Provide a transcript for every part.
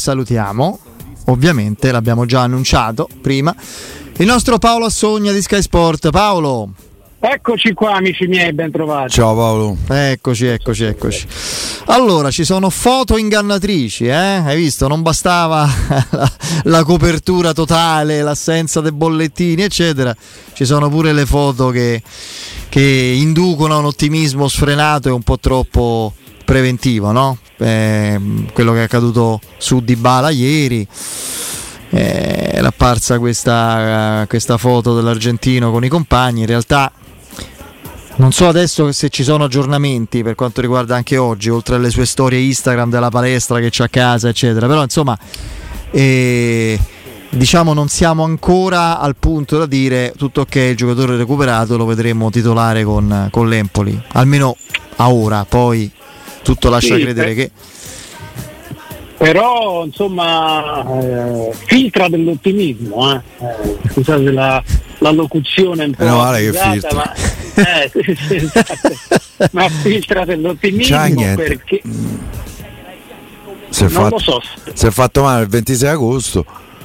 Salutiamo, ovviamente l'abbiamo già annunciato prima, il nostro Paolo Assogna di Sky Sport. Paolo. Eccoci qua amici miei, ben trovati. Ciao Paolo. Eccoci, eccoci, eccoci. Allora, ci sono foto ingannatrici, eh? Hai visto? Non bastava la, la copertura totale, l'assenza dei bollettini, eccetera. Ci sono pure le foto che, che inducono a un ottimismo sfrenato e un po' troppo preventivo, no? Eh, quello che è accaduto su Dybala ieri. Eh, era apparsa questa, questa foto dell'argentino con i compagni. In realtà, non so adesso se ci sono aggiornamenti per quanto riguarda anche oggi, oltre alle sue storie Instagram della palestra che c'è a casa, eccetera. Però insomma, eh, diciamo non siamo ancora al punto da dire tutto ok, il giocatore recuperato lo vedremo titolare con, con l'Empoli, almeno a ora. Poi tutto lascia Sì, credere beh. che Però insomma eh, filtra dell'ottimismo, eh. Eh, scusate la, la locuzione un po' male che filtra. ma, eh, sì, sì, esatto. ma filtra dell'ottimismo perché Si è, non fatto, lo so. si è fatto male il 26 agosto,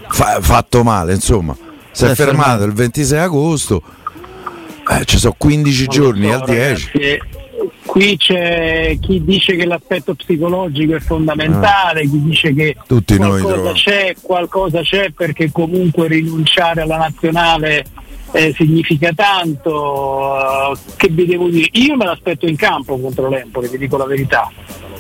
fa- fatto male insomma, si è, Si è fermato, fermato. il 26 agosto, eh, ci sono 15 Non giorni so, al 10. ragazzi, eh, Qui c'è chi dice che l'aspetto psicologico è fondamentale, chi dice che Tutti qualcosa c'è, qualcosa c'è perché comunque rinunciare alla nazionale eh, significa tanto. eh, che vi devo dire? Io me l'aspetto in campo contro l'Empoli, vi dico la verità.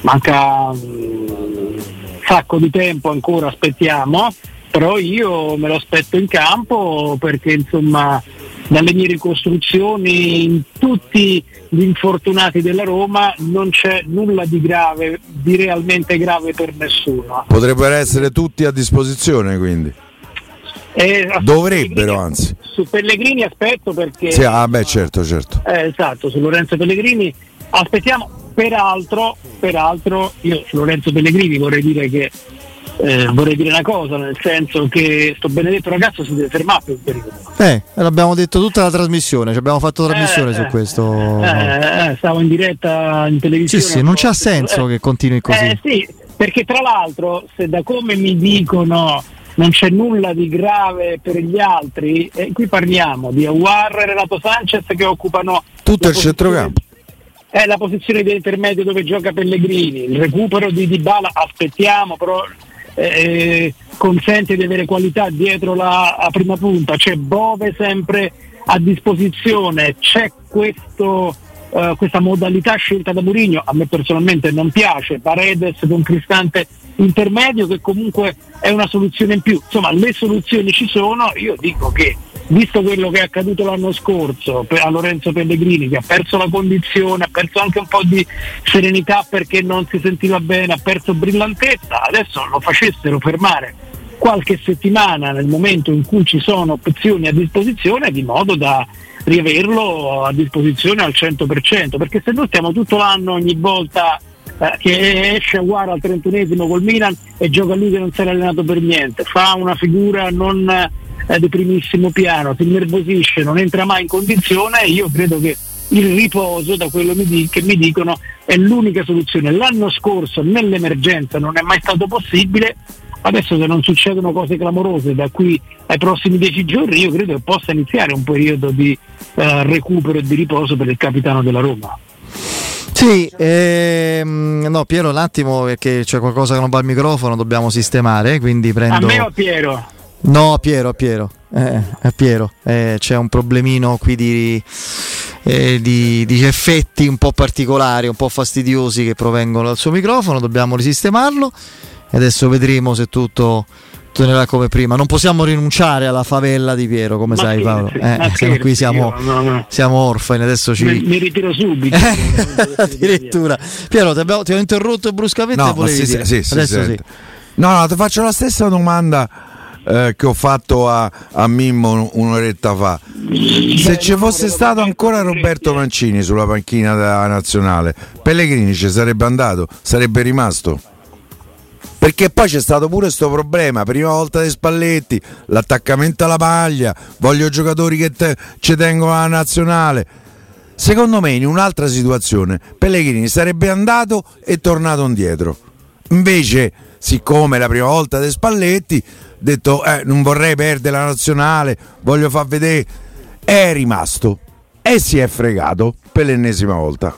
Manca un sacco di tempo ancora, aspettiamo, però io me lo aspetto in campo perché insomma dalle mie ricostruzioni in tutti gli infortunati della Roma non c'è nulla di grave, di realmente grave per nessuno. Potrebbero essere tutti a disposizione quindi. Eh, Dovrebbero anzi. Su Pellegrini aspetto perché Sì, ah beh certo, certo. Eh, esatto, su Lorenzo Pellegrini aspettiamo, peraltro, peraltro io su Lorenzo Pellegrini vorrei dire che eh, vorrei dire una cosa, nel senso che sto benedetto ragazzo si deve fermare per un periodo. Eh, l'abbiamo detto tutta la trasmissione, ci abbiamo fatto trasmissione Eh, su eh, questo. Eh, eh, stavo in diretta in Sì, televisione. sì, non c'ha senso Eh, che continui così. Eh sì, perché tra l'altro, se da come mi dicono non c'è nulla di grave per gli altri, qui parliamo di Aguar e Renato Sanchez che occupano Tutto il centrocampo. è la posizione di intermedio dove gioca Pellegrini, il recupero di Dybala aspettiamo, però eh, consente di avere qualità dietro la, la prima punta, c'è Bove sempre a disposizione, c'è questo, eh, questa modalità scelta da Mourinho, a me personalmente non piace, Paredes con Cristante intermedio che comunque è una soluzione in più, insomma le soluzioni ci sono, io dico che visto quello che è accaduto l'anno scorso a Lorenzo Pellegrini che ha perso la condizione, ha perso anche un po' di serenità perché non si sentiva bene, ha perso brillantezza, adesso lo facessero fermare qualche settimana nel momento in cui ci sono opzioni a disposizione di modo da riaverlo a disposizione al 100%, perché se noi stiamo tutto l'anno ogni volta eh, che esce a Guara al 31esimo col Milan e gioca lui che non si era allenato per niente, fa una figura non eh, di primissimo piano, si innervosisce, non entra mai in condizione io credo che il riposo, da quello che mi dicono, è l'unica soluzione. L'anno scorso nell'emergenza non è mai stato possibile, adesso se non succedono cose clamorose da qui ai prossimi dieci giorni io credo che possa iniziare un periodo di eh, recupero e di riposo per il capitano della Roma. Sì, ehm, no Piero un attimo perché c'è qualcosa che non va al microfono, dobbiamo sistemare, quindi prendo... A me o a Piero? No, a Piero, a Piero, eh, a Piero. Eh, c'è un problemino qui di, eh, di, di, effetti un po' particolari, un po' fastidiosi che provengono dal suo microfono, dobbiamo risistemarlo adesso vedremo se tutto tornerà come prima. Non possiamo rinunciare alla favella di Piero, come ma sai Paolo. Eh, siamo qui siamo, no, no. siamo, orfani, adesso ci... Mi, mi ritiro subito. Addirittura. Piero, ti, abbiamo, ti, ho interrotto bruscamente. No, sì, sì, sì, adesso sì. No, no, ti faccio la stessa domanda eh, che ho fatto a, a Mimmo un'oretta fa. Se ci fosse stato ancora Roberto Mancini sulla panchina della nazionale, Pellegrini ci sarebbe andato, sarebbe rimasto. Perché poi c'è stato pure questo problema, prima volta dei Spalletti, l'attaccamento alla maglia, voglio giocatori che te, ci tengono alla nazionale. Secondo me in un'altra situazione Pellegrini sarebbe andato e tornato indietro. Invece, siccome la prima volta dei Spalletti, detto eh, non vorrei perdere la nazionale, voglio far vedere, è rimasto e si è fregato per l'ennesima volta.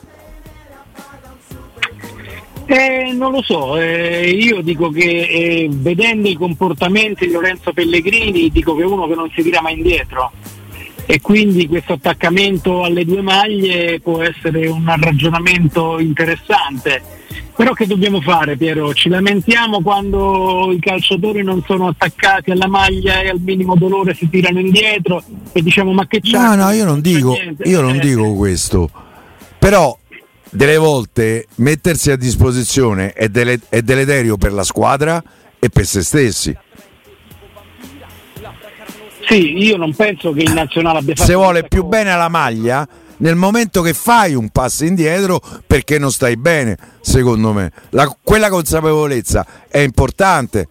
Eh, non lo so, eh, io dico che eh, vedendo i comportamenti di Lorenzo Pellegrini dico che è uno che non si tira mai indietro e quindi questo attaccamento alle due maglie può essere un ragionamento interessante. Però che dobbiamo fare Piero? Ci lamentiamo quando i calciatori non sono attaccati alla maglia e al minimo dolore si tirano indietro e diciamo ma che c'è? No, no, io non dico, io non dico questo. Però delle volte mettersi a disposizione è, dele- è deleterio per la squadra e per se stessi. Sì, io non penso che il nazionale abbia fatto. Se vuole più cosa. bene alla maglia, nel momento che fai un passo indietro perché non stai bene, secondo me. La, quella consapevolezza è importante.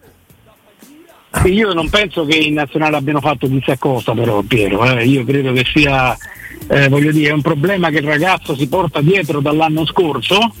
Io non penso che in nazionale abbiano fatto chissà cosa, però Piero. Eh. Io credo che sia eh, voglio dire, è un problema che il ragazzo si porta dietro dall'anno scorso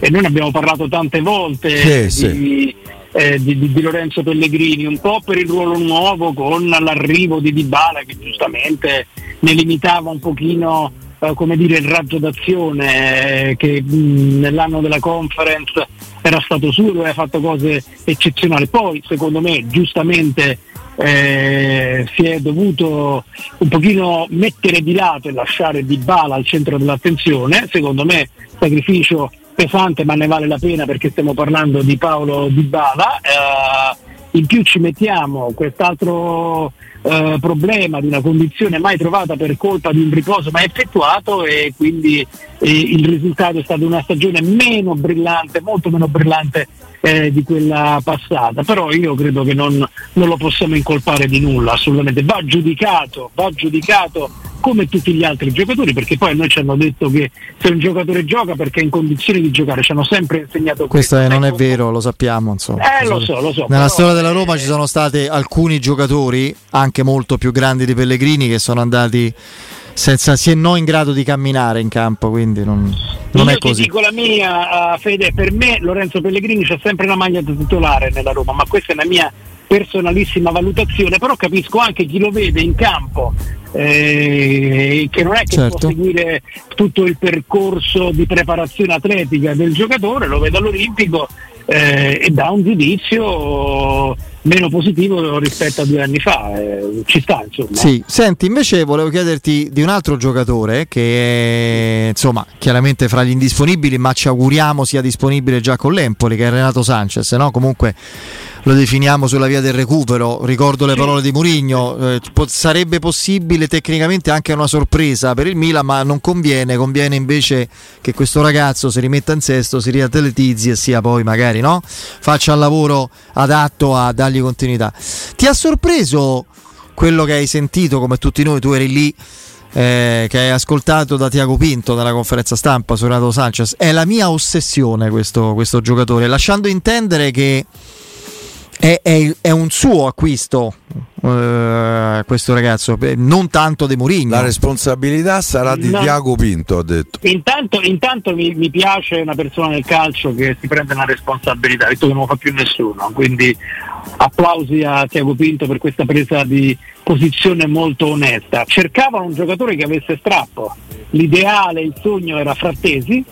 e noi ne abbiamo parlato tante volte sì, di, sì. Eh, di, di, di, Lorenzo Pellegrini, un po' per il ruolo nuovo con l'arrivo di Dybala che giustamente ne limitava un pochino come dire, il raggio d'azione eh, che mh, nell'anno della conference era stato suo, aveva fatto cose eccezionali. Poi secondo me giustamente eh, si è dovuto un pochino mettere di lato e lasciare Di Bala al centro dell'attenzione, secondo me sacrificio pesante ma ne vale la pena perché stiamo parlando di Paolo Di Bala. Eh, in più ci mettiamo quest'altro eh, problema di una condizione mai trovata per colpa di un riposo mai effettuato e quindi eh, il risultato è stato una stagione meno brillante, molto meno brillante eh, di quella passata, però io credo che non, non, lo possiamo incolpare di nulla, assolutamente, va giudicato, va giudicato come tutti gli altri giocatori, perché poi a noi ci hanno detto che se un giocatore gioca perché è in condizioni di giocare, ci hanno sempre insegnato questo. Questo non è vero, lo sappiamo, insomma. Eh, lo so, lo so. Nella storia della Roma ci sono stati alcuni giocatori, anche molto più grandi di Pellegrini, che sono andati senza se no in grado di camminare in campo, quindi non, non è così. Io dico la mia, uh, Fede, per me Lorenzo Pellegrini c'è sempre la maglia da titolare nella Roma, ma questa è la mia personalissima valutazione, però capisco anche chi lo vede in campo, eh, che non è che certo. può seguire tutto il percorso di preparazione atletica del giocatore, lo vede all'Olimpico eh, e dà un giudizio meno positivo rispetto a due anni fa, eh, ci sta insomma. Sì, senti invece volevo chiederti di un altro giocatore che è insomma chiaramente fra gli indisponibili ma ci auguriamo sia disponibile già con l'Empoli che è Renato Sanchez, no? comunque lo definiamo sulla via del recupero. Ricordo le parole di Murigno, eh, sarebbe possibile tecnicamente anche una sorpresa per il Milan, ma non conviene, conviene invece che questo ragazzo si rimetta in sesto, si riatletizzi e sia poi magari no? faccia il lavoro adatto a dargli continuità. Ti ha sorpreso quello che hai sentito come tutti noi, tu eri lì eh, che hai ascoltato da Tiago Pinto nella conferenza stampa su Renato Sanchez. È la mia ossessione questo, questo giocatore, lasciando intendere che è, è, è un suo acquisto Uh, questo ragazzo, non tanto De Mourinho. La responsabilità sarà di no. Tiago Pinto, ha detto. Intanto, intanto mi, mi, piace una persona nel calcio che si prende una responsabilità, detto che non lo fa più nessuno, quindi applausi a Tiago Pinto per questa presa di posizione molto onesta. Cercavano un giocatore che avesse strappo, l'ideale, il sogno era Frattesi,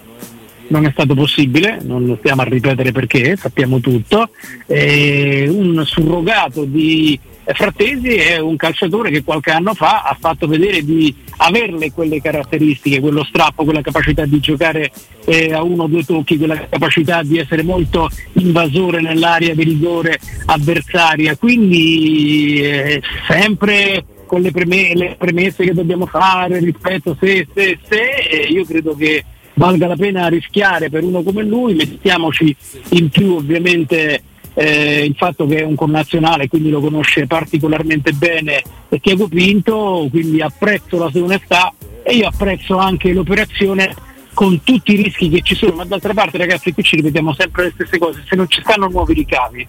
non è stato possibile, non stiamo a ripetere perché, sappiamo tutto, eh, un surrogato di Frattesi è un calciatore che qualche anno fa ha fatto vedere di averle quelle caratteristiche, quello strappo, quella capacità di giocare eh, a uno o due tocchi, quella capacità di essere molto invasore nell'area di rigore avversaria. Quindi eh, sempre con le, preme- le, premesse che dobbiamo fare rispetto se, se, se, eh, io credo che valga la pena rischiare per uno come lui, mettiamoci in più ovviamente eh, il fatto che è un connazionale, quindi lo conosce particolarmente bene Tiago Pinto, quindi apprezzo la sua onestà e io apprezzo anche l'operazione con tutti i rischi che ci sono, ma d'altra parte ragazzi qui ci ripetiamo sempre le stesse cose, se non ci stanno nuovi ricavi,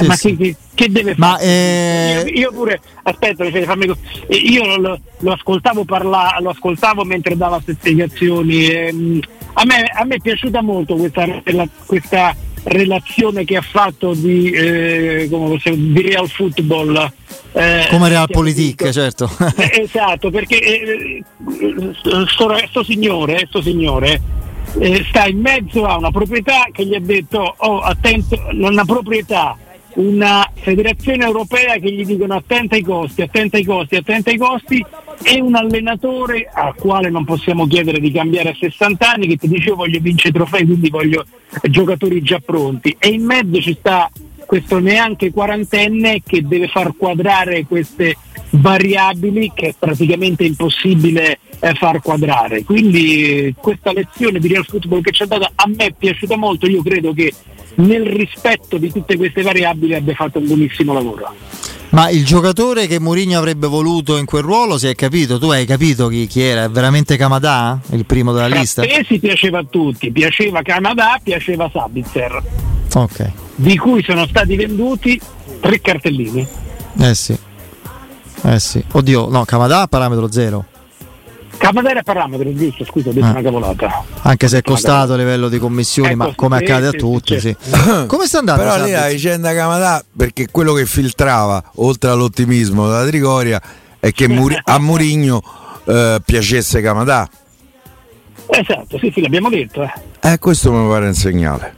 sì, ma sì. Che, che, deve fare? Eh... Io, io, pure, aspetta, cioè, fammi, io lo, lo, ascoltavo parlare, lo ascoltavo mentre dava queste spiegazioni, ehm, a, me, a me è piaciuta molto questa, questa relazione che ha fatto di, eh, possiamo, di Real Football. Eh, come Real Politik, certo. Eh, esatto, perché eh, sto, sto, signore, sto signore eh, sta in mezzo a una proprietà che gli ha detto, oh attento, una proprietà una federazione europea che gli dicono attenta ai costi, attenta ai costi, attenta ai costi e un allenatore al quale non possiamo chiedere di cambiare a 60 anni che ti dice io voglio vincere trofei quindi voglio giocatori già pronti. E in mezzo ci sta questo neanche quarantenne che deve far quadrare queste variabili che è praticamente impossibile eh, far quadrare. Quindi questa lezione di Real Football che ci ha dato a me è piaciuta molto, io credo che nel rispetto di tutte queste variabili abbia fatto un buonissimo lavoro. Ma il giocatore che Mourinho avrebbe voluto in quel ruolo, si è capito? Tu hai capito chi, chi era? È veramente Camadà? Il primo della lista? si piaceva a tutti, piaceva Camadà, piaceva Sabitzer. Ok. Di cui sono stati venduti tre cartellini. Eh sì. Eh sì. Oddio, no, Camadà parametro zero. Capadera a parametro, giusto, scusa, ho detto ah. una cavolata. Anche se è costato a livello di commissioni, ecco, ma come sì, accade sì, a tutti, sì. come sta andando? Però lì la vicenda Camadà, perché quello che filtrava, oltre all'ottimismo della Trigoria, è che Muri- a Murigno eh, piacesse Camadà. Esatto, sì, sì, l'abbiamo detto. Eh, eh questo mi pare un segnale.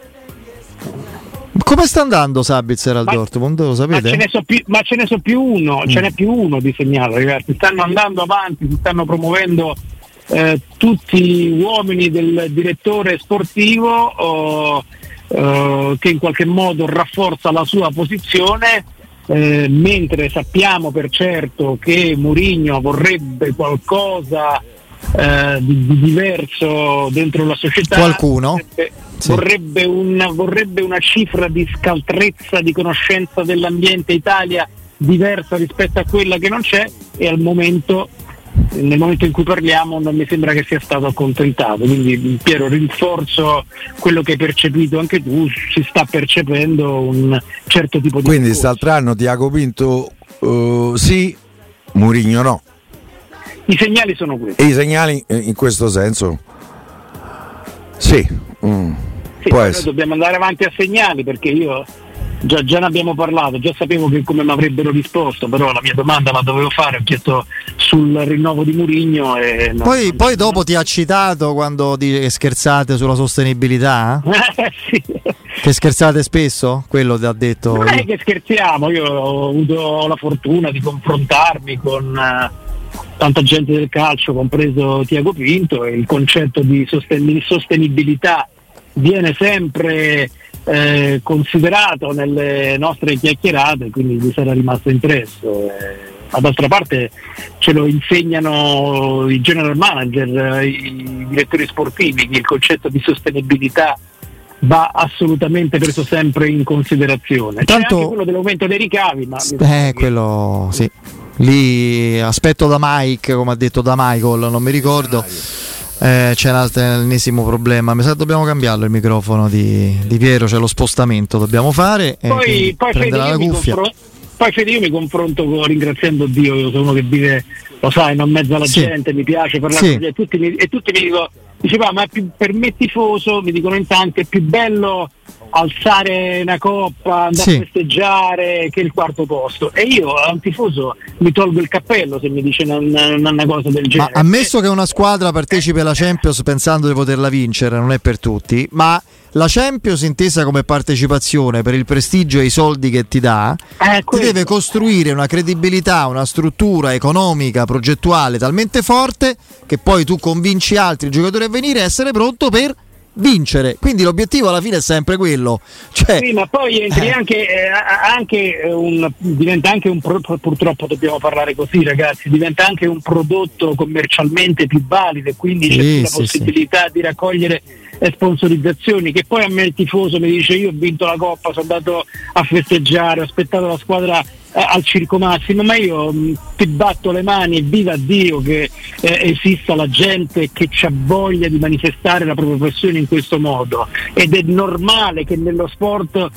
Come sta andando Sabitzer al ma, Dortmund? Lo sapete? Ma ce, ne so più, ma ce ne so più uno, mm. ce n'è più uno di segnale, ragazzi. Stanno andando avanti, si stanno promuovendo eh, tutti uomini del direttore sportivo oh, oh, che in qualche modo rafforza la sua posizione. Eh, mentre sappiamo per certo che Mourinho vorrebbe qualcosa eh, di, di, diverso dentro la società. Qualcuno? Vorrebbe, sì. vorrebbe, un, vorrebbe una cifra di scaltrezza, di conoscenza dell'ambiente Italia diversa rispetto a quella che non c'è e al momento nel momento in cui parliamo non mi sembra che sia stato accontentato. Quindi Piero rinforzo quello che hai percepito anche tu si sta percependo un certo tipo di quindi quest'altro Tiago Pinto uh, sì Murigno no. I segnali sono questi. E i segnali eh, in questo senso sì, mm. Sì noi dobbiamo andare avanti a segnali perché io Già, già, ne abbiamo parlato, già sapevo che come mi avrebbero risposto, però la mia domanda la dovevo fare, ho chiesto sul rinnovo di Murigno e poi, non, poi, dopo ti ha citato quando dice che scherzate sulla sostenibilità? Eh, sì. Che scherzate spesso? Quello ti ha detto. Non è che scherziamo, io ho avuto la fortuna di confrontarmi con uh, tanta gente del calcio, compreso Tiago Pinto, e il concetto di sosten- sostenibilità viene sempre eh, considerato nelle nostre chiacchierate, quindi gli sarà rimasto impresso. Eh, d'altra parte ce lo insegnano i general manager, i direttori sportivi, che il concetto di sostenibilità va assolutamente preso sempre in considerazione. Tanto... C'è anche quello dell'aumento dei ricavi, ma eh, quello sì. lì aspetto da Mike, come ha detto da Michael, non mi ricordo. Eh, c'è un altro ennesimo problema. Mi sa che dobbiamo cambiarlo il microfono di, di Piero, c'è lo spostamento, dobbiamo fare. Poi, poi Fede, la cuffia. Poi Fede, io mi confronto con, ringraziando Dio, io sono uno che vive, lo sai, non mezzo alla sì. gente, mi piace parlare sì. con e tutti mi, e tutti mi dicono, diceva, ma più, per me tifoso, mi dicono in tanti, è più bello alzare una coppa, andare sì. a festeggiare che il quarto posto. E io a un tifoso mi tolgo il cappello se mi dice una, una cosa del genere. Ma ammesso che una squadra partecipi alla Champions pensando di poterla vincere, non è per tutti, ma la Champions intesa come partecipazione per il prestigio e i soldi che ti dà, eh, ti deve costruire una credibilità, una struttura economica, progettuale talmente forte che poi tu convinci altri giocatori a venire e essere pronto per vincere. Quindi l'obiettivo alla fine è sempre quello. Cioè, sì, ma poi entri eh. anche, eh, anche un, diventa anche un purtroppo dobbiamo parlare così, ragazzi, diventa anche un prodotto commercialmente più valido e quindi sì, c'è sì, la possibilità sì. di raccogliere sponsorizzazioni che poi a me il tifoso mi dice io ho vinto la coppa, sono andato a festeggiare, ho aspettato la squadra eh, al circo massimo, ma io mh, mm, ti batto le mani e viva Dio che eh, esista la gente che ha voglia di manifestare la propria passione in questo modo. Ed è normale che nello sport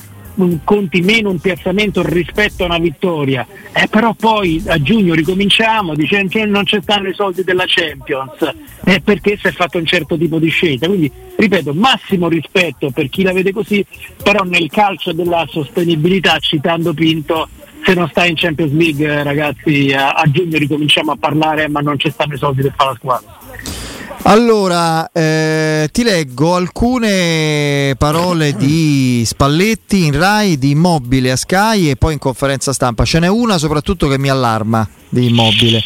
conti meno un piazzamento rispetto a una vittoria, eh, però poi a giugno ricominciamo dicendo che non ci stanno i soldi della Champions eh, perché si è fatto un certo tipo di scelta. Quindi ripeto, massimo rispetto per chi la vede così, però nel calcio della sostenibilità, citando Pinto, se non stai in Champions League ragazzi a, a giugno ricominciamo a parlare ma non ci stanno i soldi per fare la squadra. Allora, eh, ti leggo alcune parole di Spalletti in Rai, di Immobile a Sky e poi in conferenza stampa. Ce n'è una soprattutto che mi allarma di Immobile.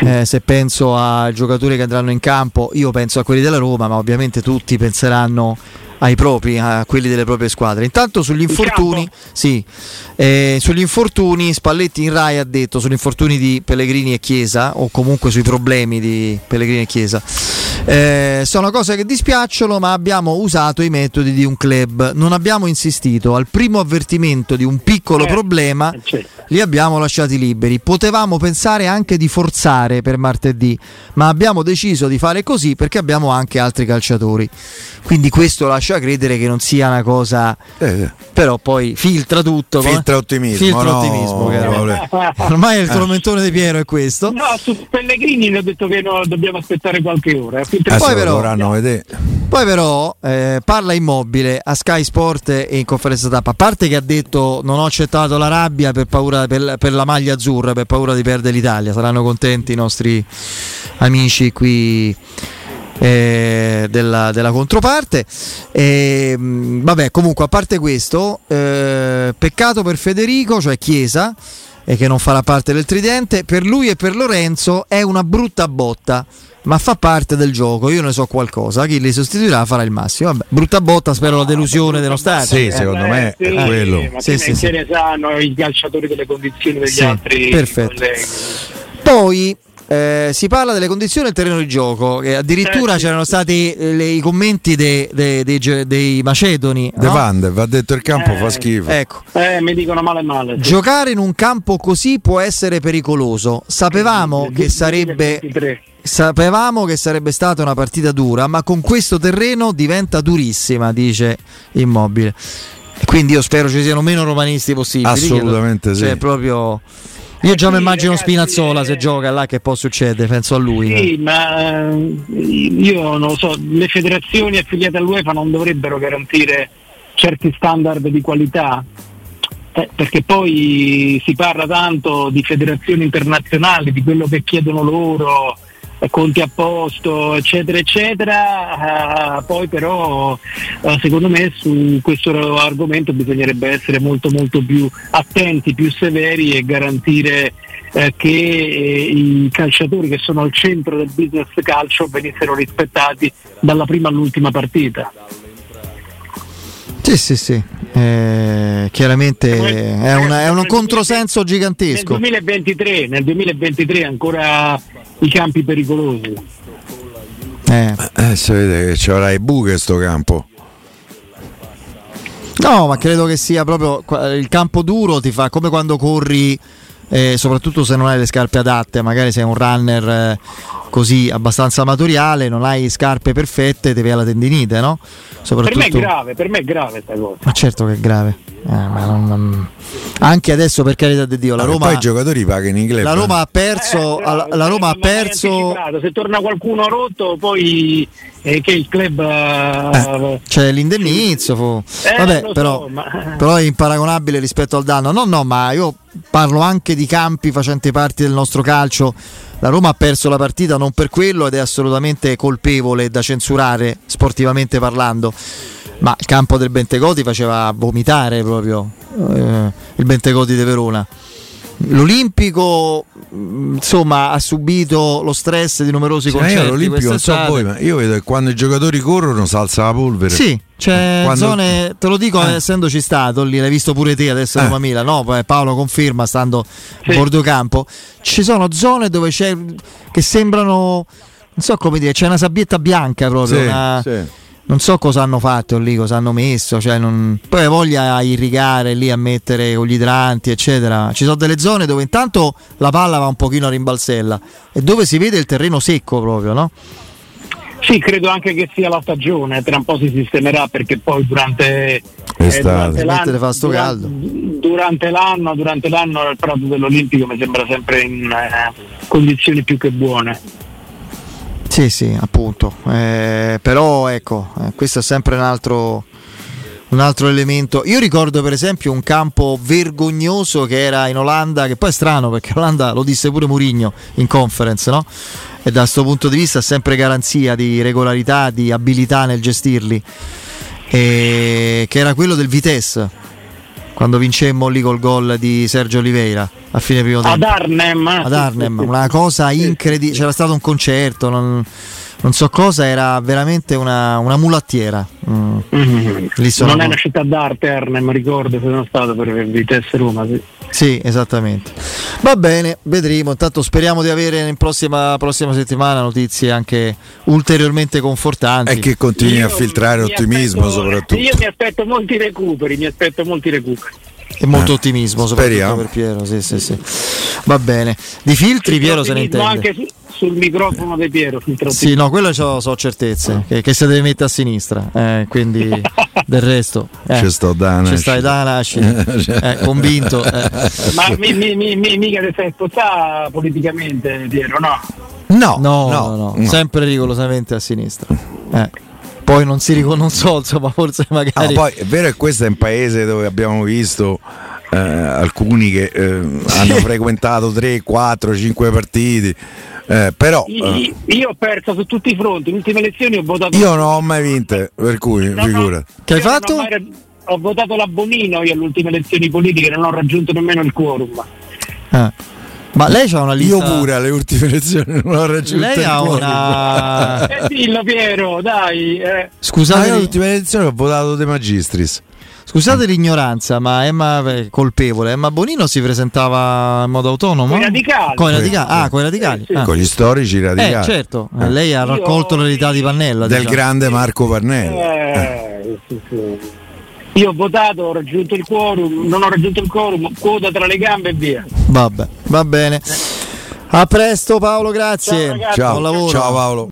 Eh, se penso ai giocatori che andranno in campo, io penso a quelli della Roma, ma ovviamente tutti penseranno ai propri, a quelli delle proprie squadre. Intanto sugli infortuni, sì, eh, sugli infortuni Spalletti in Rai ha detto sugli infortuni di Pellegrini e Chiesa o comunque sui problemi di Pellegrini e Chiesa. Eh, sono cose che dispiacciono, ma abbiamo usato i metodi di un club. Non abbiamo insistito. Al primo avvertimento di un piccolo eh, problema, eh, certo. li abbiamo lasciati liberi. Potevamo pensare anche di forzare per martedì, ma abbiamo deciso di fare così perché abbiamo anche altri calciatori. Quindi questo lascia credere che non sia una cosa. Eh, eh. Però poi filtra tutto. Filtra ottimismo. Filtra no, ottimismo. Ormai il tormentone di Piero è questo. No, su Pellegrini gli ho detto che no, dobbiamo aspettare qualche ora. Eh, poi, però, poi però eh, parla immobile a Sky Sport e in conferenza stampa. A parte che ha detto non ho accettato la rabbia per paura per, per la maglia azzurra, per paura di perdere l'Italia. Saranno contenti i nostri amici qui eh, della, della, controparte. E, vabbè, comunque, a parte questo, eh, peccato per Federico, cioè Chiesa, e che non farà parte del tridente. Per lui e per Lorenzo è una brutta botta. Ma fa parte del gioco, io ne so qualcosa. Chi li sostituirà farà il massimo. Vabbè, brutta botta, spero la delusione dello Stato. Sì, secondo me è sì, quello. Ma sì, sì, sì. ne sanno i calciatori delle condizioni degli sì, altri. Perfetto. Colleghi. Poi eh, si parla delle condizioni del terreno di gioco e addirittura eh, c'erano stati eh, le, i commenti dei, dei, dei, dei macedoni De no? Van, va detto il campo fa eh, schifo ecco. Eh, mi dicono male male sì. giocare in un campo così può essere pericoloso sapevamo che sarebbe Sapevamo che sarebbe stata una partita dura, ma con questo terreno diventa durissima, dice Immobile. Quindi io spero ci siano meno romanisti possibili. Assolutamente sì. Cioè, proprio io già mi immagino Spinazzola se gioca là che può succedere, penso a lui. Sì, ma eh, io non lo so, le federazioni affiliate all'UEFA non dovrebbero garantire certi standard di qualità? Eh, perché poi si parla tanto di federazioni internazionali, di quello che chiedono loro, conti a posto, eccetera, eccetera. Uh, poi però uh, secondo me su questo argomento bisognerebbe essere molto molto più attenti, più severi e garantire uh, che eh, i calciatori che sono al centro del business calcio venissero rispettati dalla prima all'ultima partita. Sì, sì, sì. Eh, chiaramente è, una, è, un controsenso gigantesco. Nel 2023, nel 2023 ancora i campi pericolosi. Eh. eh si vede che c'avrà i buche sto campo. No, ma credo che sia proprio il campo duro ti fa come quando corri eh, soprattutto se non hai le scarpe adatte, magari sei un runner eh, così abbastanza amatoriale, non hai scarpe perfette, devi alla tendinite, no? Soprattutto... Per me è grave, per me è grave questa cosa. Ma certo che è grave. Eh, non, non... Anche adesso per carità di Dio, la Roma... Poi i giocatori pagano in club. La Roma ha perso... Eh, la Roma ha perso... Se torna qualcuno rotto, poi eh, che il club eh, c'è l'indennizzo fu... eh, vabbè però, so, ma... però, è imparagonabile rispetto al danno. No no ma io parlo anche di campi facenti parte del nostro calcio. La Roma ha perso la partita non per quello ed è assolutamente colpevole da censurare sportivamente parlando ma il campo del Bentegodi faceva vomitare proprio eh, il Bentegodi di Verona L'Olimpico insomma ha subito lo stress di numerosi cioè, concerti. L'Olimpico non so voi, ma io vedo che quando i giocatori corrono si alza la polvere. Sì, c'è quando... zone, te lo dico eh. essendoci stato lì, l'hai visto pure te adesso eh. Roma no? Paolo conferma stando sì. a bordo campo. Ci sono zone dove c'è che sembrano non so come dire, c'è una sabbietta bianca proprio, sì, una... sì non so cosa hanno fatto lì, cosa hanno messo, cioè non... poi voglia irrigare lì a mettere con gli idranti, eccetera. Ci sono delle zone dove intanto la palla va un pochino a rimbalzella e dove si vede il terreno secco proprio, no? Sì, credo anche che sia la stagione, tra un po' si sistemerà perché poi durante, eh, durante, l'anno, fa sto caldo. durante l'anno, durante l'anno il prato dell'Olimpico mi sembra sempre in eh, condizioni più che buone. Sì, sì, appunto. Eh, però ecco, eh, questo è sempre un altro, un altro elemento. Io ricordo per esempio un campo vergognoso che era in Olanda, che poi è strano perché Olanda lo disse pure Murigno in conference, no? E da questo punto di vista è sempre garanzia di regolarità, di abilità nel gestirli. E che era quello del Vitesse quando vincemmo lì col gol di Sergio Oliveira a fine primo tempo. Ad Arnhem. Ad Arnhem, una cosa incredibile. C'era stato un concerto, non, non so cosa, era veramente una, una mulattiera. Mm. Mm-hmm. Non è una città d'arte Arnhem, ricordo, sono stato per Vitesse Roma. Sì. Sì, esattamente. Va bene, vedremo. Intanto speriamo di avere in prossima, prossima settimana notizie anche ulteriormente confortanti. E che continui io a filtrare ottimismo aspetto, soprattutto. Io mi aspetto molti recuperi, mi aspetto molti recuperi. E molto eh, ottimismo, soprattutto per Piero. Sì, sì, sì. Va bene. Di filtri Piero se ne intende. Anche su, sul microfono di Piero. Sì, no, quello so, so certezze, che, che si deve mettere a sinistra, eh, quindi del resto. Eh, ci sto da Ci stai da Nasci, eh, convinto. Eh. Ma mi, mi, mi, mica ti sei spostato politicamente, Piero, no? No, no, no, no, no. sempre rigorosamente a sinistra. Eh poi non si riconosce, insomma, forse magari. No, poi è vero che questo è un paese dove abbiamo visto eh, alcuni che eh, hanno frequentato 3, 4, 5 partiti. Eh, però io, eh, io, ho perso su tutti i fronti. Le ultime elezioni ho votato. Io non ho mai vinte, per cui no, figura. No, che hai fatto? Mai, ho votato la Bonino io alle ultime elezioni politiche, non ho raggiunto nemmeno il quorum. Ah. Ma lei ha una lista. Io pure alle ultime elezioni non ho raggiunto Lei ha una. eh, dillo, Piero, dai. Eh. Scusate. alle ultime elezioni ho votato De Magistris. Scusate l'ignoranza, ma Emma è colpevole. Emma Bonino si presentava in modo autonomo? Con i radicali. Con i radicali. Ah, con i radicali. Sì, sì. Ah. Con gli storici radicali. Eh, certo. Eh. Lei ha raccolto l'eredità di Pannella. Del diciamo. grande Marco Pannella. Eh, sì, sì. Io ho votato, ho raggiunto il quorum, non ho raggiunto il quorum, quota tra le gambe e via. Vabbè, va bene. A presto Paolo, grazie. Ciao, Ciao, Ciao Paolo.